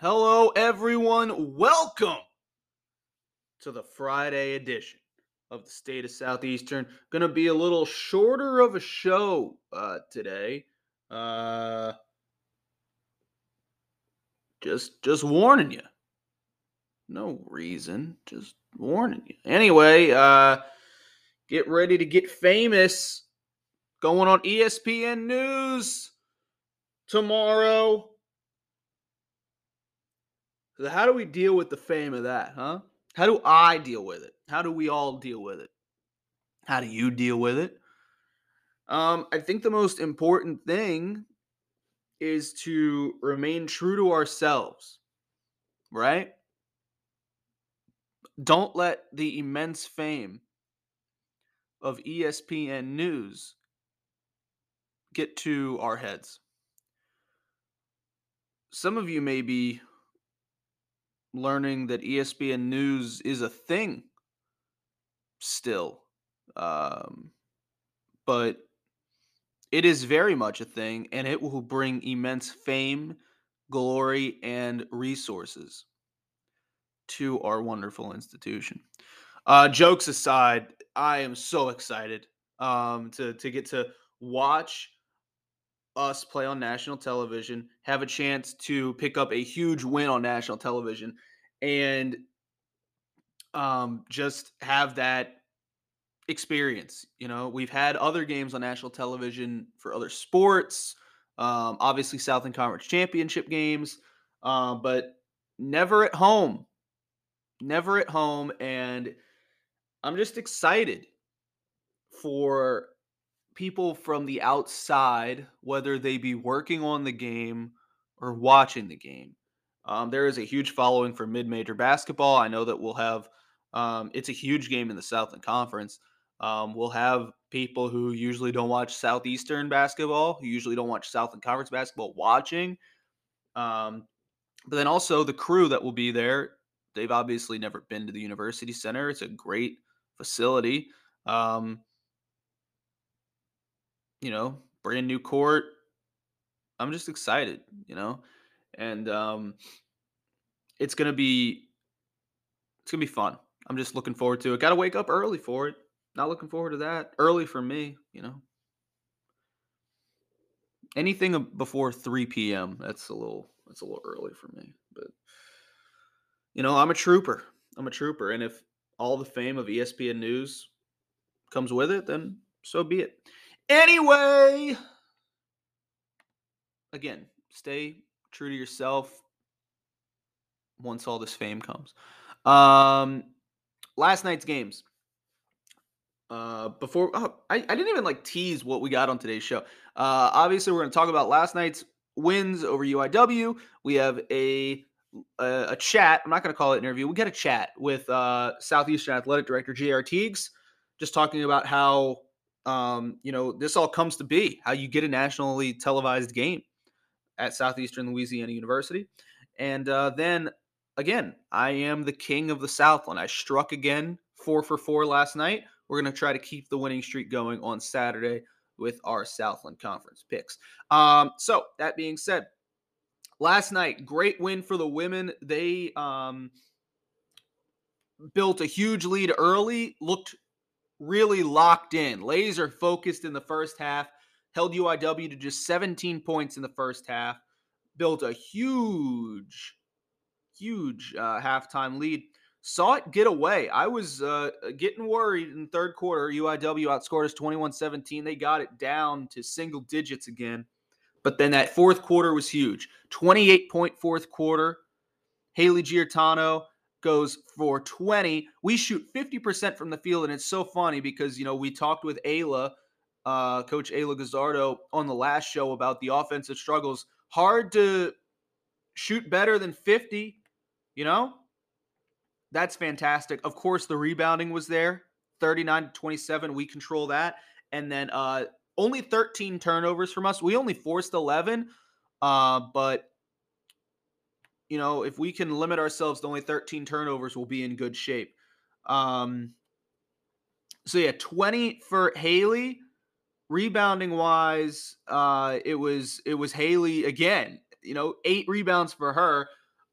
Hello, everyone. Welcome to the Friday edition of the State of Southeastern. Going to be a little shorter of a show uh, today. Uh, just, just warning you. No reason, just warning you. Anyway, uh, get ready to get famous. Going on ESPN News tomorrow. So how do we deal with the fame of that, huh? How do I deal with it? How do we all deal with it? How do you deal with it? Um, I think the most important thing is to remain true to ourselves, right? Don't let the immense fame of ESPN News get to our heads. Some of you may be learning that ESPN News is a thing still. Um, but it is very much a thing, and it will bring immense fame, glory, and resources to our wonderful institution. Uh, jokes aside, I am so excited um, to to get to watch us play on national television, have a chance to pick up a huge win on national television, and um, just have that experience. You know, we've had other games on national television for other sports, um, obviously Southland Conference Championship games, uh, but never at home. Never at home, and I'm just excited for people from the outside, whether they be working on the game or watching the game. Um, there is a huge following for mid-major basketball. I know that we'll have. Um, it's a huge game in the Southland Conference. Um, we'll have people who usually don't watch Southeastern basketball, who usually don't watch Southland Conference basketball, watching. Um, but then also the crew that will be there. They've obviously never been to the University Center. It's a great facility. Um, you know, brand new court. I'm just excited, you know, and um, it's gonna be it's gonna be fun. I'm just looking forward to it. Got to wake up early for it. Not looking forward to that. Early for me, you know. Anything before 3 p.m. That's a little that's a little early for me. But you know, I'm a trooper. I'm a trooper, and if all the fame of ESPN News comes with it, then so be it. Anyway, again, stay true to yourself once all this fame comes. Um, last night's games. Uh, before oh, I, I didn't even like tease what we got on today's show. Uh, obviously, we're going to talk about last night's wins over UIW. We have a a, a chat. I'm not going to call it an interview. We got a chat with uh, Southeastern Athletic Director Jay Artigues, just talking about how um, you know this all comes to be, how you get a nationally televised game at Southeastern Louisiana University, and uh, then again, I am the king of the Southland. I struck again, four for four last night. We're going to try to keep the winning streak going on Saturday with our Southland Conference picks. Um, so that being said, last night, great win for the women. They um, built a huge lead early, looked really locked in, laser focused in the first half, held UIW to just 17 points in the first half, built a huge, huge uh, halftime lead. Saw it get away. I was uh, getting worried in third quarter. UIW outscored us 21 17. They got it down to single digits again. But then that fourth quarter was huge 28 point fourth quarter. Haley Giaratano goes for 20. We shoot 50% from the field, and it's so funny because, you know, we talked with Ayla, uh, Coach Ayla Guzzardo, on the last show about the offensive struggles. Hard to shoot better than 50, you know? That's fantastic. Of course, the rebounding was there 39 to 27. We control that. And then uh, only 13 turnovers from us. We only forced 11, uh, but you know, if we can limit ourselves to only 13 turnovers, we'll be in good shape. Um, so yeah, 20 for Haley. Rebounding wise, uh, it was it was Haley again. You know, eight rebounds for her.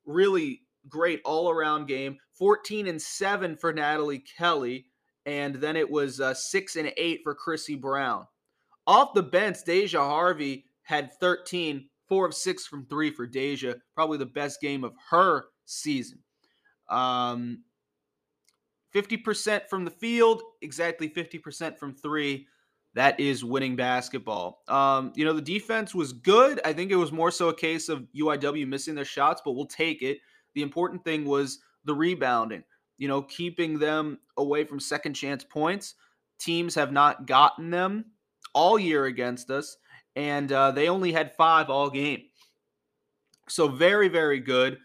really great all around game. 14 and 7 for Natalie Kelly. And then it was uh, 6 and 8 for Chrissy Brown. Off the bench, Deja Harvey had 13, 4 of 6 from 3 for Deja. Probably the best game of her season. Um, 50% from the field, exactly 50% from three. That is winning basketball. Um, you know, the defense was good. I think it was more so a case of UIW missing their shots, but we'll take it. The important thing was the rebounding, you know, keeping them away from second chance points. Teams have not gotten them all year against us, and uh, they only had five all game. So, very, very good.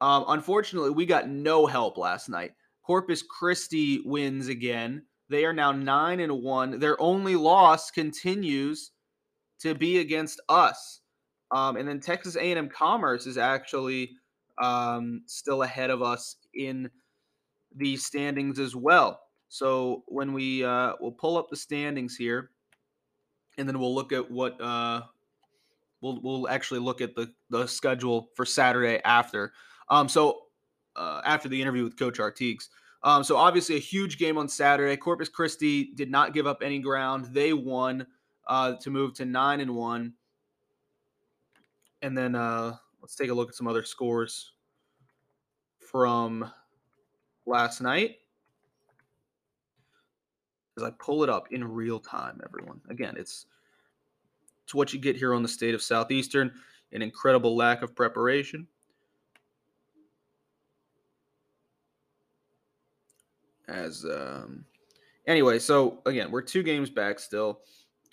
Um, unfortunately, we got no help last night. Corpus Christi wins again. They are now nine and one. Their only loss continues to be against us. Um, and then Texas A&M Commerce is actually um, still ahead of us in the standings as well. So when we uh, we'll pull up the standings here, and then we'll look at what uh, we'll we'll actually look at the the schedule for Saturday after. Um, so uh, after the interview with Coach Artigues. Um, so obviously a huge game on Saturday. Corpus Christi did not give up any ground. They won uh, to move to nine and one. And then uh, let's take a look at some other scores from last night. As I pull it up in real time, everyone. Again, it's it's what you get here on the state of Southeastern. An incredible lack of preparation. As um, anyway. So again, we're two games back still.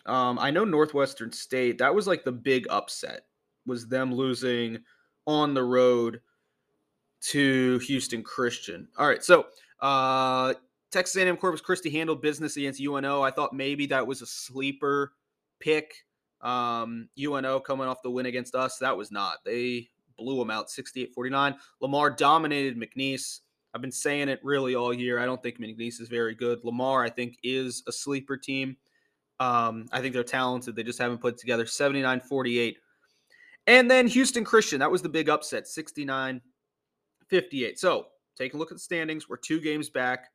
Um, I know Northwestern State. That was like the big upset was them losing on the road to Houston Christian. All right, so uh, Texas A&M Corpus Christi handled business against UNO. I thought maybe that was a sleeper pick. Um, UNO coming off the win against us. That was not. They blew them out 68-49. Lamar dominated McNeese. I've been saying it really all year. I don't think McNeese is very good. Lamar, I think, is a sleeper team. Um, I think they're talented. They just haven't put together 79 48. And then Houston Christian, that was the big upset, 69 58. So take a look at the standings. We're two games back.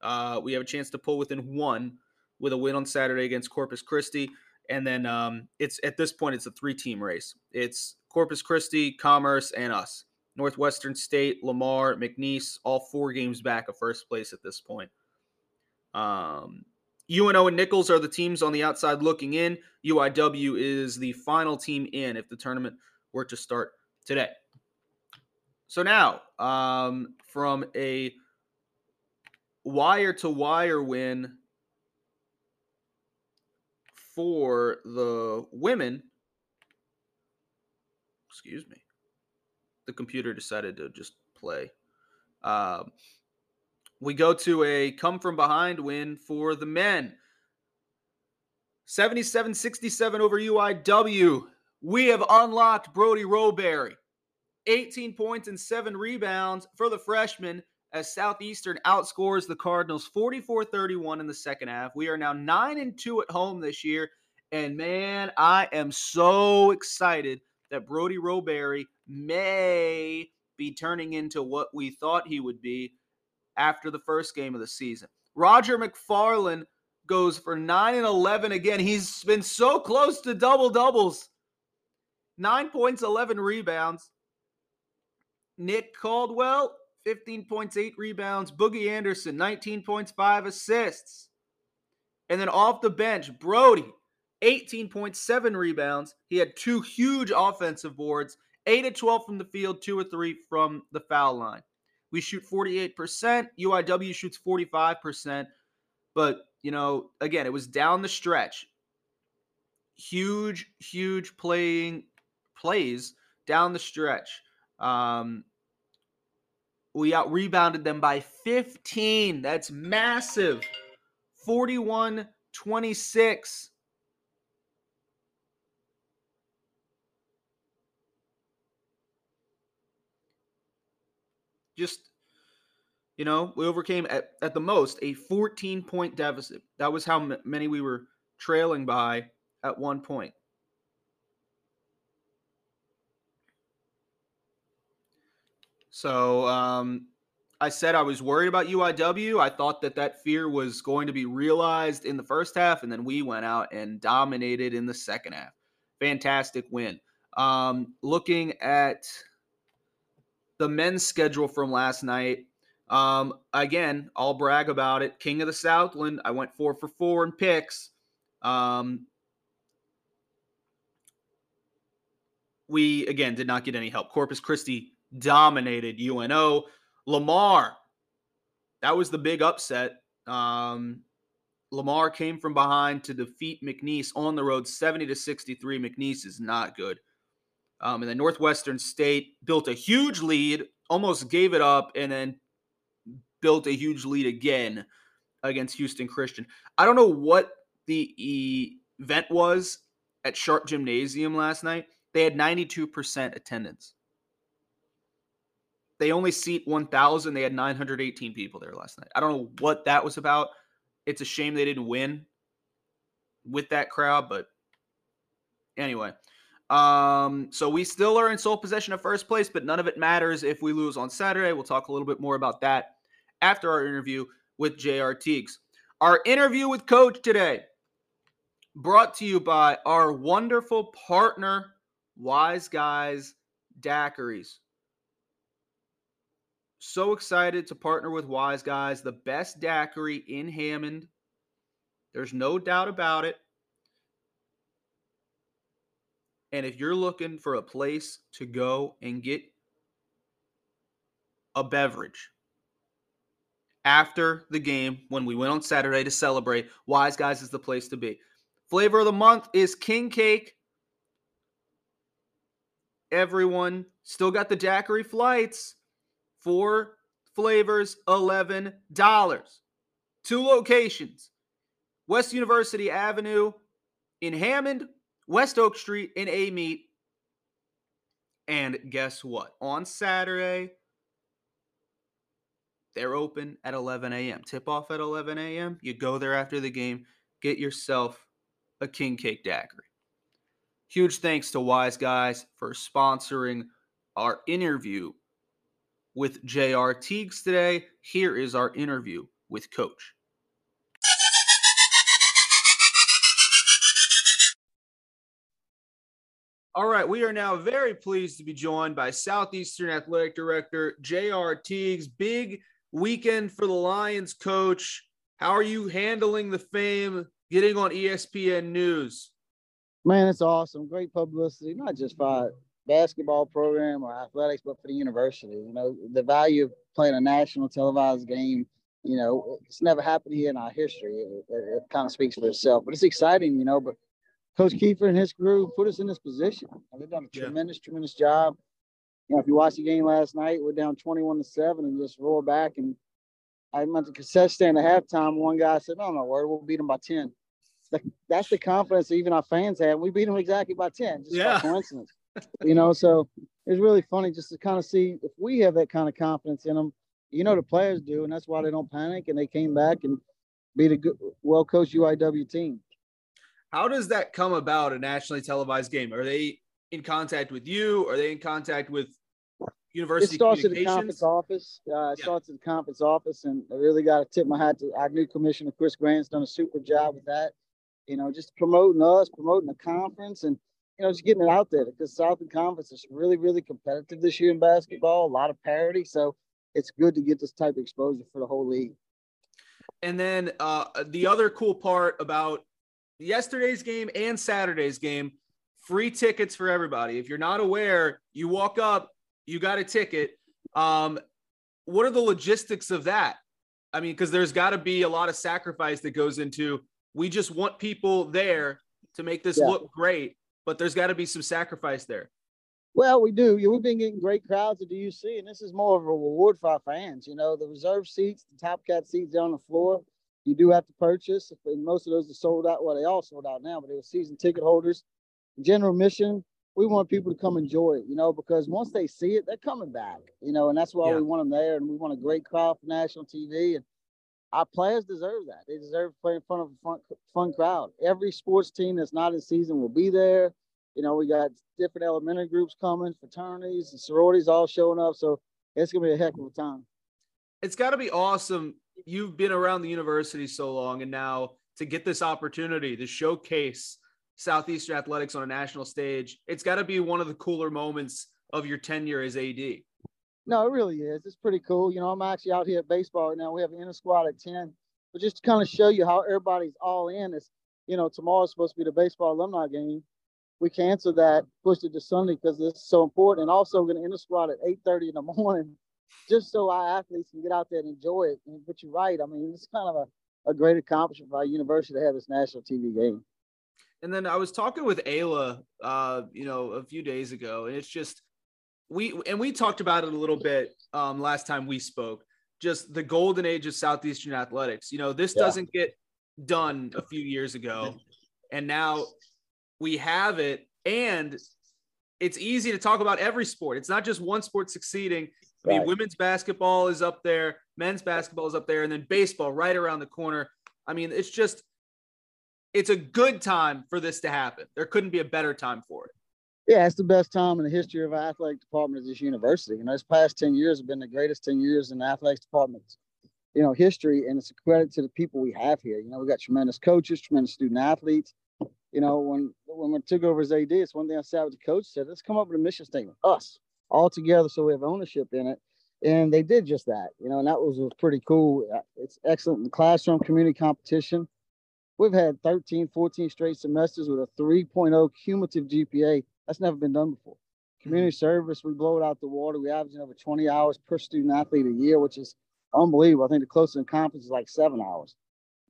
Uh, we have a chance to pull within one with a win on Saturday against Corpus Christi. And then um, it's at this point, it's a three team race. It's Corpus Christi, Commerce, and us. Northwestern State, Lamar, McNeese, all four games back of first place at this point. Um, UNO and Nicholls are the teams on the outside looking in. UIW is the final team in if the tournament were to start today. So now, um, from a wire to wire win for the women, excuse me the computer decided to just play. Um, we go to a come from behind win for the men. 77 67 over UIW. We have unlocked Brody Roberry. 18 points and seven rebounds for the freshman as Southeastern outscores the Cardinals 44 31 in the second half. We are now 9 and 2 at home this year. And man, I am so excited that Brody Roberry may be turning into what we thought he would be after the first game of the season. Roger McFarland goes for 9 and 11 again. He's been so close to double doubles. 9 points, 11 rebounds. Nick Caldwell, 15 points, 8 rebounds. Boogie Anderson, 19 points, 5 assists. And then off the bench, Brody, 18.7 rebounds. He had two huge offensive boards, 8 of 12 from the field, 2 or 3 from the foul line. We shoot 48%. UIW shoots 45%. But, you know, again, it was down the stretch. Huge, huge playing plays down the stretch. Um, we out rebounded them by 15. That's massive. 41 26. Just you know we overcame at, at the most a 14 point deficit that was how m- many we were trailing by at one point So um, I said I was worried about UIW. I thought that that fear was going to be realized in the first half, and then we went out and dominated in the second half. Fantastic win. Um, looking at the men's schedule from last night, um, again, I'll brag about it. King of the Southland. I went four for four in picks. Um, we again did not get any help. Corpus Christi dominated UNO. Lamar, that was the big upset. Um, Lamar came from behind to defeat McNeese on the road 70 to 63. McNeese is not good. Um, and then Northwestern State built a huge lead, almost gave it up, and then built a huge lead again against Houston Christian. I don't know what the event was at Sharp Gymnasium last night. They had 92% attendance. They only seat 1,000. They had 918 people there last night. I don't know what that was about. It's a shame they didn't win with that crowd, but anyway. Um, so we still are in sole possession of first place, but none of it matters if we lose on Saturday. We'll talk a little bit more about that after our interview with Jay Artigues. Our interview with Coach today brought to you by our wonderful partner, Wise Guys Daiquiris. So excited to partner with Wise Guys, the best daiquiri in Hammond. There's no doubt about it. And if you're looking for a place to go and get a beverage after the game when we went on Saturday to celebrate, Wise Guys is the place to be. Flavor of the month is King Cake. Everyone still got the daiquiri flights. Four flavors, $11. Two locations West University Avenue in Hammond, West Oak Street in Amite. And guess what? On Saturday, they're open at 11 a.m. Tip off at 11 a.m. You go there after the game, get yourself a king cake daiquiri. Huge thanks to Wise Guys for sponsoring our interview with Jay Artigues today. Here is our interview with Coach. All right, we are now very pleased to be joined by Southeastern Athletic Director Jay Artigues. Big weekend for the Lions, Coach. How are you handling the fame getting on ESPN News? Man, it's awesome. Great publicity, not just for basketball program or athletics, but for the university. You know, the value of playing a national televised game, you know, it's never happened here in our history. It, it, it kind of speaks for itself, but it's exciting, you know. But Coach Kiefer and his crew put us in this position. They've done a yeah. tremendous, tremendous job. You know, if you watched the game last night, we're down 21 to 7 and just roll back. And I went to cassette stand at halftime. One guy said, oh, No, no, word, we'll beat them by 10. That's the confidence even our fans have. We beat them exactly by 10, just yeah. by coincidence you know, so it's really funny just to kind of see if we have that kind of confidence in them. You know, the players do, and that's why they don't panic. And they came back and beat a good, well coached UIW team. How does that come about? A nationally televised game? Are they in contact with you? Are they in contact with University? It starts at the conference office. Uh, it yeah. starts at the conference office, and I really got to tip my hat to our new commissioner, Chris Grant's done a super job with that. You know, just promoting us, promoting the conference, and you know, just getting it out there because Southland Conference is really, really competitive this year in basketball, a lot of parity. So it's good to get this type of exposure for the whole league. And then uh, the other cool part about yesterday's game and Saturday's game, free tickets for everybody. If you're not aware, you walk up, you got a ticket. Um, what are the logistics of that? I mean, because there's got to be a lot of sacrifice that goes into. We just want people there to make this yeah. look great but there's got to be some sacrifice there. Well, we do. We've been getting great crowds at the UC, and this is more of a reward for our fans. You know, the reserve seats, the top cat seats down the floor, you do have to purchase. And most of those are sold out. Well, they all sold out now, but they were season ticket holders. General mission, we want people to come enjoy it, you know, because once they see it, they're coming back, you know, and that's why yeah. we want them there. And we want a great crowd for national TV. And our players deserve that. They deserve to play in front of a fun, fun crowd. Every sports team that's not in season will be there. You know, we got different elementary groups coming, fraternities and sororities all showing up. So it's gonna be a heck of a time. It's got to be awesome. You've been around the university so long, and now to get this opportunity to showcase Southeastern athletics on a national stage, it's got to be one of the cooler moments of your tenure as AD. No, it really is. It's pretty cool. You know, I'm actually out here at baseball right now. We have an inner squad at 10. But just to kind of show you how everybody's all in, is you know, tomorrow's supposed to be the baseball alumni game. We canceled that, pushed it to Sunday because it's so important. And also we're gonna inner squad at 8:30 in the morning, just so our athletes can get out there and enjoy it. And but you're right. I mean, it's kind of a, a great accomplishment for our university to have this national TV game. And then I was talking with Ayla, uh, you know, a few days ago, and it's just we and we talked about it a little bit um, last time we spoke. Just the golden age of southeastern athletics. You know, this yeah. doesn't get done a few years ago, and now we have it, and it's easy to talk about every sport. It's not just one sport succeeding. I mean, right. women's basketball is up there, men's basketball is up there, and then baseball right around the corner. I mean, it's just it's a good time for this to happen. There couldn't be a better time for it yeah, it's the best time in the history of our athletic department of this university. You know, this past 10 years have been the greatest 10 years in the athletics department's, you know, history. And it's a credit to the people we have here. You know, we got tremendous coaches, tremendous student athletes. You know, when when we took over as AD, it's one thing I sat with the coach said, let's come up with a mission statement, us all together so we have ownership in it. And they did just that, you know, and that was, was pretty cool. Uh, it's excellent in the classroom community competition. We've had 13, 14 straight semesters with a 3.0 cumulative GPA that's never been done before. Community mm-hmm. service, we blow it out the water. We average over 20 hours per student athlete a year, which is unbelievable. I think the closest in conference is like seven hours.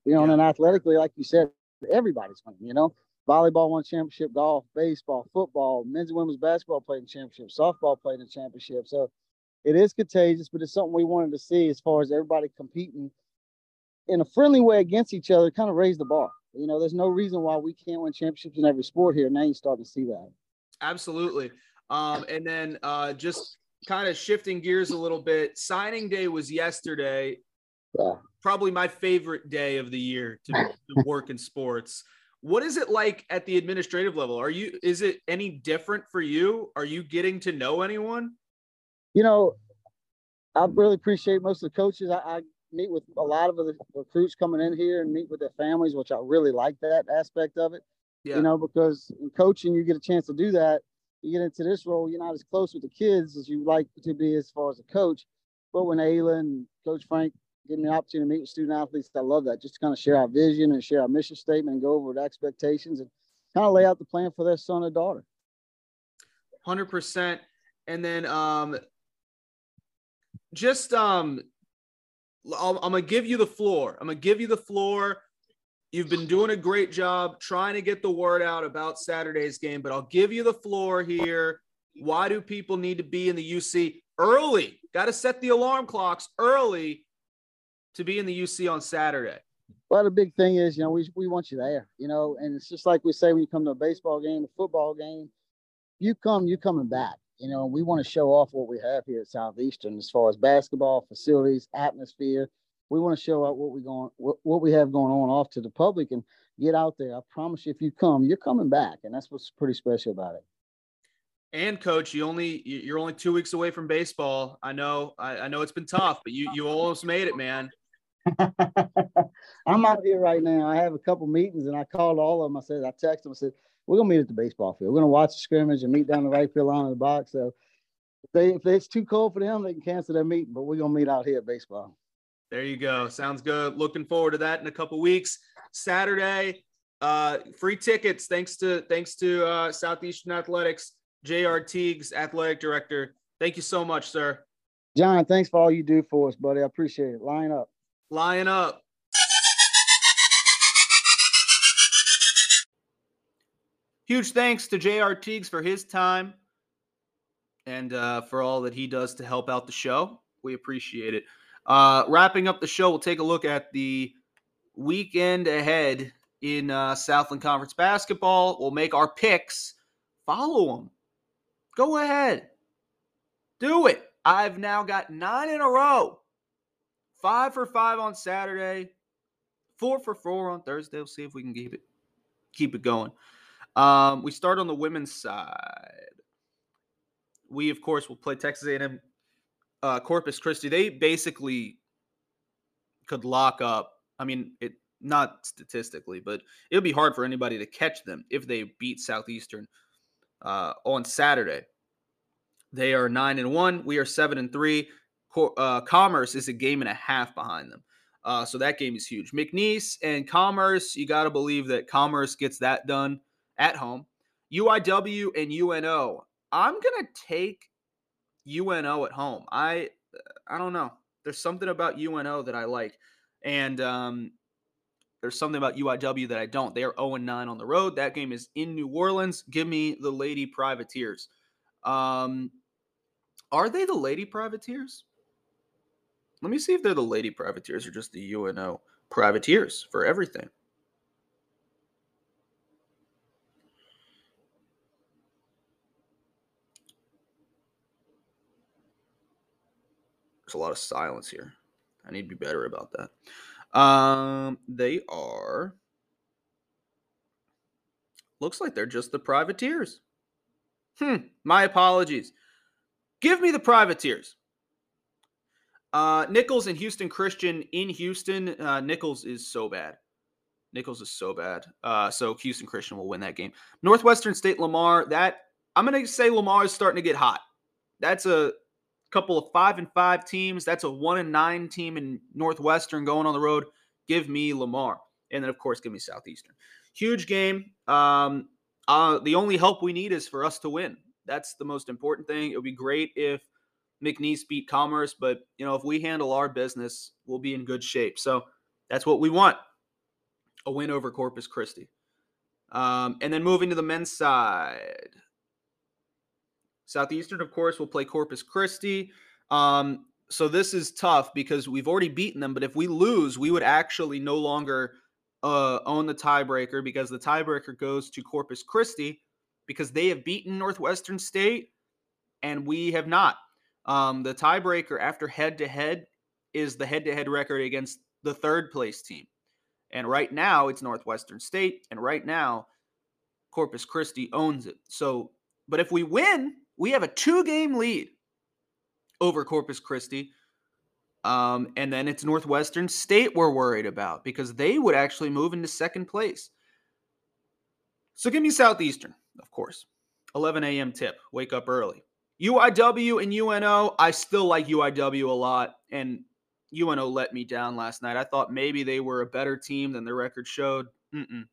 You know, yeah. and then athletically, like you said, everybody's winning, you know. Volleyball won championship, golf, baseball, football, men's and women's basketball played in championship, softball played in championship. So it is contagious, but it's something we wanted to see as far as everybody competing in a friendly way against each other, kind of raise the bar. You know, there's no reason why we can't win championships in every sport here. Now you're starting to see that. Absolutely. Um, and then uh, just kind of shifting gears a little bit, signing day was yesterday. Yeah. Probably my favorite day of the year to, to work in sports. What is it like at the administrative level? Are you is it any different for you? Are you getting to know anyone? You know, I really appreciate most of the coaches. I, I meet with a lot of the recruits coming in here and meet with their families, which I really like that aspect of it. Yeah. You know, because in coaching, you get a chance to do that. You get into this role, you're not as close with the kids as you like to be as far as a coach. But when Ayla and Coach Frank give me the opportunity to meet with student athletes, I love that. Just to kind of share our vision and share our mission statement and go over the expectations and kind of lay out the plan for their son or daughter. 100%. And then um, just um, I'm gonna give you the floor. I'm gonna give you the floor You've been doing a great job trying to get the word out about Saturday's game, but I'll give you the floor here. Why do people need to be in the UC early? Got to set the alarm clocks early to be in the UC on Saturday. Well, the big thing is, you know, we, we want you there, you know, and it's just like we say when you come to a baseball game, a football game, you come, you coming back, you know, and we want to show off what we have here at Southeastern as far as basketball facilities, atmosphere, we want to show out what we going what, what we have going on off to the public and get out there. I promise you, if you come, you're coming back, and that's what's pretty special about it. And coach, you only you're only two weeks away from baseball. I know, I, I know it's been tough, but you you almost made it, man. I'm out here right now. I have a couple meetings, and I called all of them. I said, I texted them. I said, we're gonna meet at the baseball field. We're gonna watch the scrimmage and meet down the right field line of the box. So if they if it's too cold for them, they can cancel their meeting. But we're gonna meet out here at baseball. There you go. Sounds good. Looking forward to that in a couple weeks. Saturday, uh, free tickets. Thanks to thanks to uh, Southeastern Athletics, Jay Artigues, athletic director. Thank you so much, sir. John, thanks for all you do for us, buddy. I appreciate it. Lion Up. Lion Up. Huge thanks to Jay Artigues for his time and uh, for all that he does to help out the show. We appreciate it. Uh, wrapping up the show, we'll take a look at the weekend ahead in uh, Southland Conference basketball. We'll make our picks. Follow them. Go ahead. Do it. I've now got nine in a row. Five for five on Saturday. Four for four on Thursday. We'll see if we can keep it keep it going. Um, we start on the women's side. We of course will play Texas A&M uh, Corpus Christi, they basically could lock up. I mean, it not statistically, but it would be hard for anybody to catch them if they beat Southeastern uh, on Saturday. They are nine and one. We are seven and three. Uh, Commerce is a game and a half behind them. Uh, so that game is huge. McNeese and Commerce, you got to believe that Commerce gets that done at home. UIW and UNO, I'm gonna take UNO at home. I I don't know. There's something about UNO that I like, and um, there's something about UIW that I don't. They are 0 9 on the road. That game is in New Orleans. Give me the Lady Privateers. Um, are they the Lady Privateers? Let me see if they're the Lady Privateers or just the UNO Privateers for everything. There's a lot of silence here. I need to be better about that. Um, they are. Looks like they're just the privateers. Hmm. My apologies. Give me the privateers. Uh, Nicholls and Houston Christian in Houston. Uh, Nicholls is so bad. Nicholls is so bad. Uh, so Houston Christian will win that game. Northwestern State Lamar. That I'm gonna say Lamar is starting to get hot. That's a couple of five and five teams. That's a one and nine team in Northwestern going on the road. Give me Lamar, and then of course give me Southeastern. Huge game. Um, uh, the only help we need is for us to win. That's the most important thing. It would be great if McNeese beat Commerce, but you know if we handle our business, we'll be in good shape. So that's what we want: a win over Corpus Christi. Um, and then moving to the men's side, Southeastern, of course, will play Corpus Christi. Um, so this is tough because we've already beaten them. But if we lose, we would actually no longer uh, own the tiebreaker because the tiebreaker goes to Corpus Christi because they have beaten Northwestern State and we have not. Um, the tiebreaker after head to head is the head to head record against the third place team. And right now it's Northwestern State. And right now Corpus Christi owns it. So, but if we win, we have a two game lead over Corpus Christi. Um, and then it's Northwestern State we're worried about because they would actually move into second place. So give me Southeastern, of course. 11 a.m. tip. Wake up early. UIW and UNO, I still like UIW a lot. And UNO let me down last night. I thought maybe they were a better team than the record showed. Mm-mm.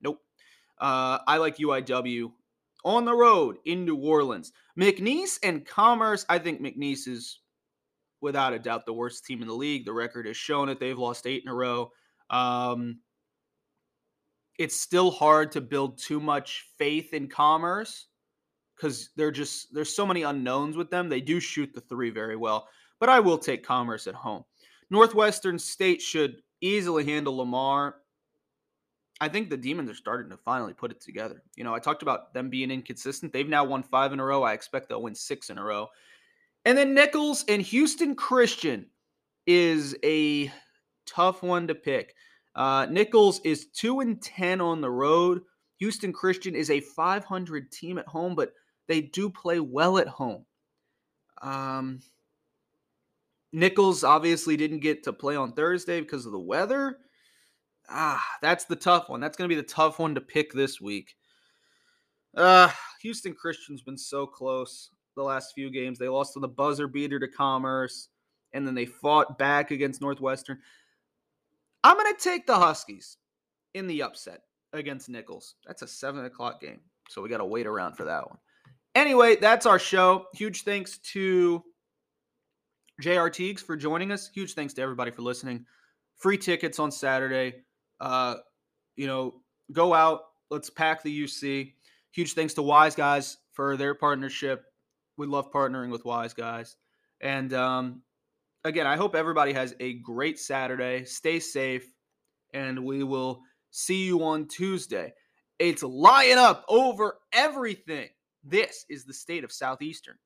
Nope. Uh, I like UIW on the road in New Orleans. McNeese and Commerce, I think McNeese is without a doubt the worst team in the league. The record has shown it. They've lost eight in a row. Um, it's still hard to build too much faith in Commerce because they're just there's so many unknowns with them. They do shoot the three very well, but I will take Commerce at home. Northwestern State should easily handle Lamar. I think the Demons are starting to finally put it together. You know, I talked about them being inconsistent. They've now won five in a row. I expect they'll win six in a row. And then Nicholls and Houston Christian is a tough one to pick. Uh, Nicholls is two and ten on the road. Houston Christian is a 500 team at home, but they do play well at home. Um, Nicholls obviously didn't get to play on Thursday because of the weather ah, that's the tough one. That's going to be the tough one to pick this week. Uh, Houston Christian's been so close the last few games. They lost on the buzzer beater to Commerce, and then they fought back against Northwestern. I'm going to take the Huskies in the upset against Nicholls. That's a seven o'clock game, so we got to wait around for that one. Anyway, that's our show. Huge thanks to Jay Artigues for joining us. Huge thanks to everybody for listening. Free tickets on Saturday. Uh, you know, go out. Let's pack the UC. Huge thanks to Wise Guys for their partnership. We love partnering with Wise Guys. And um, again, I hope everybody has a great Saturday. Stay safe, and we will see you on Tuesday. It's Lion Up over everything. This is the state of Southeastern.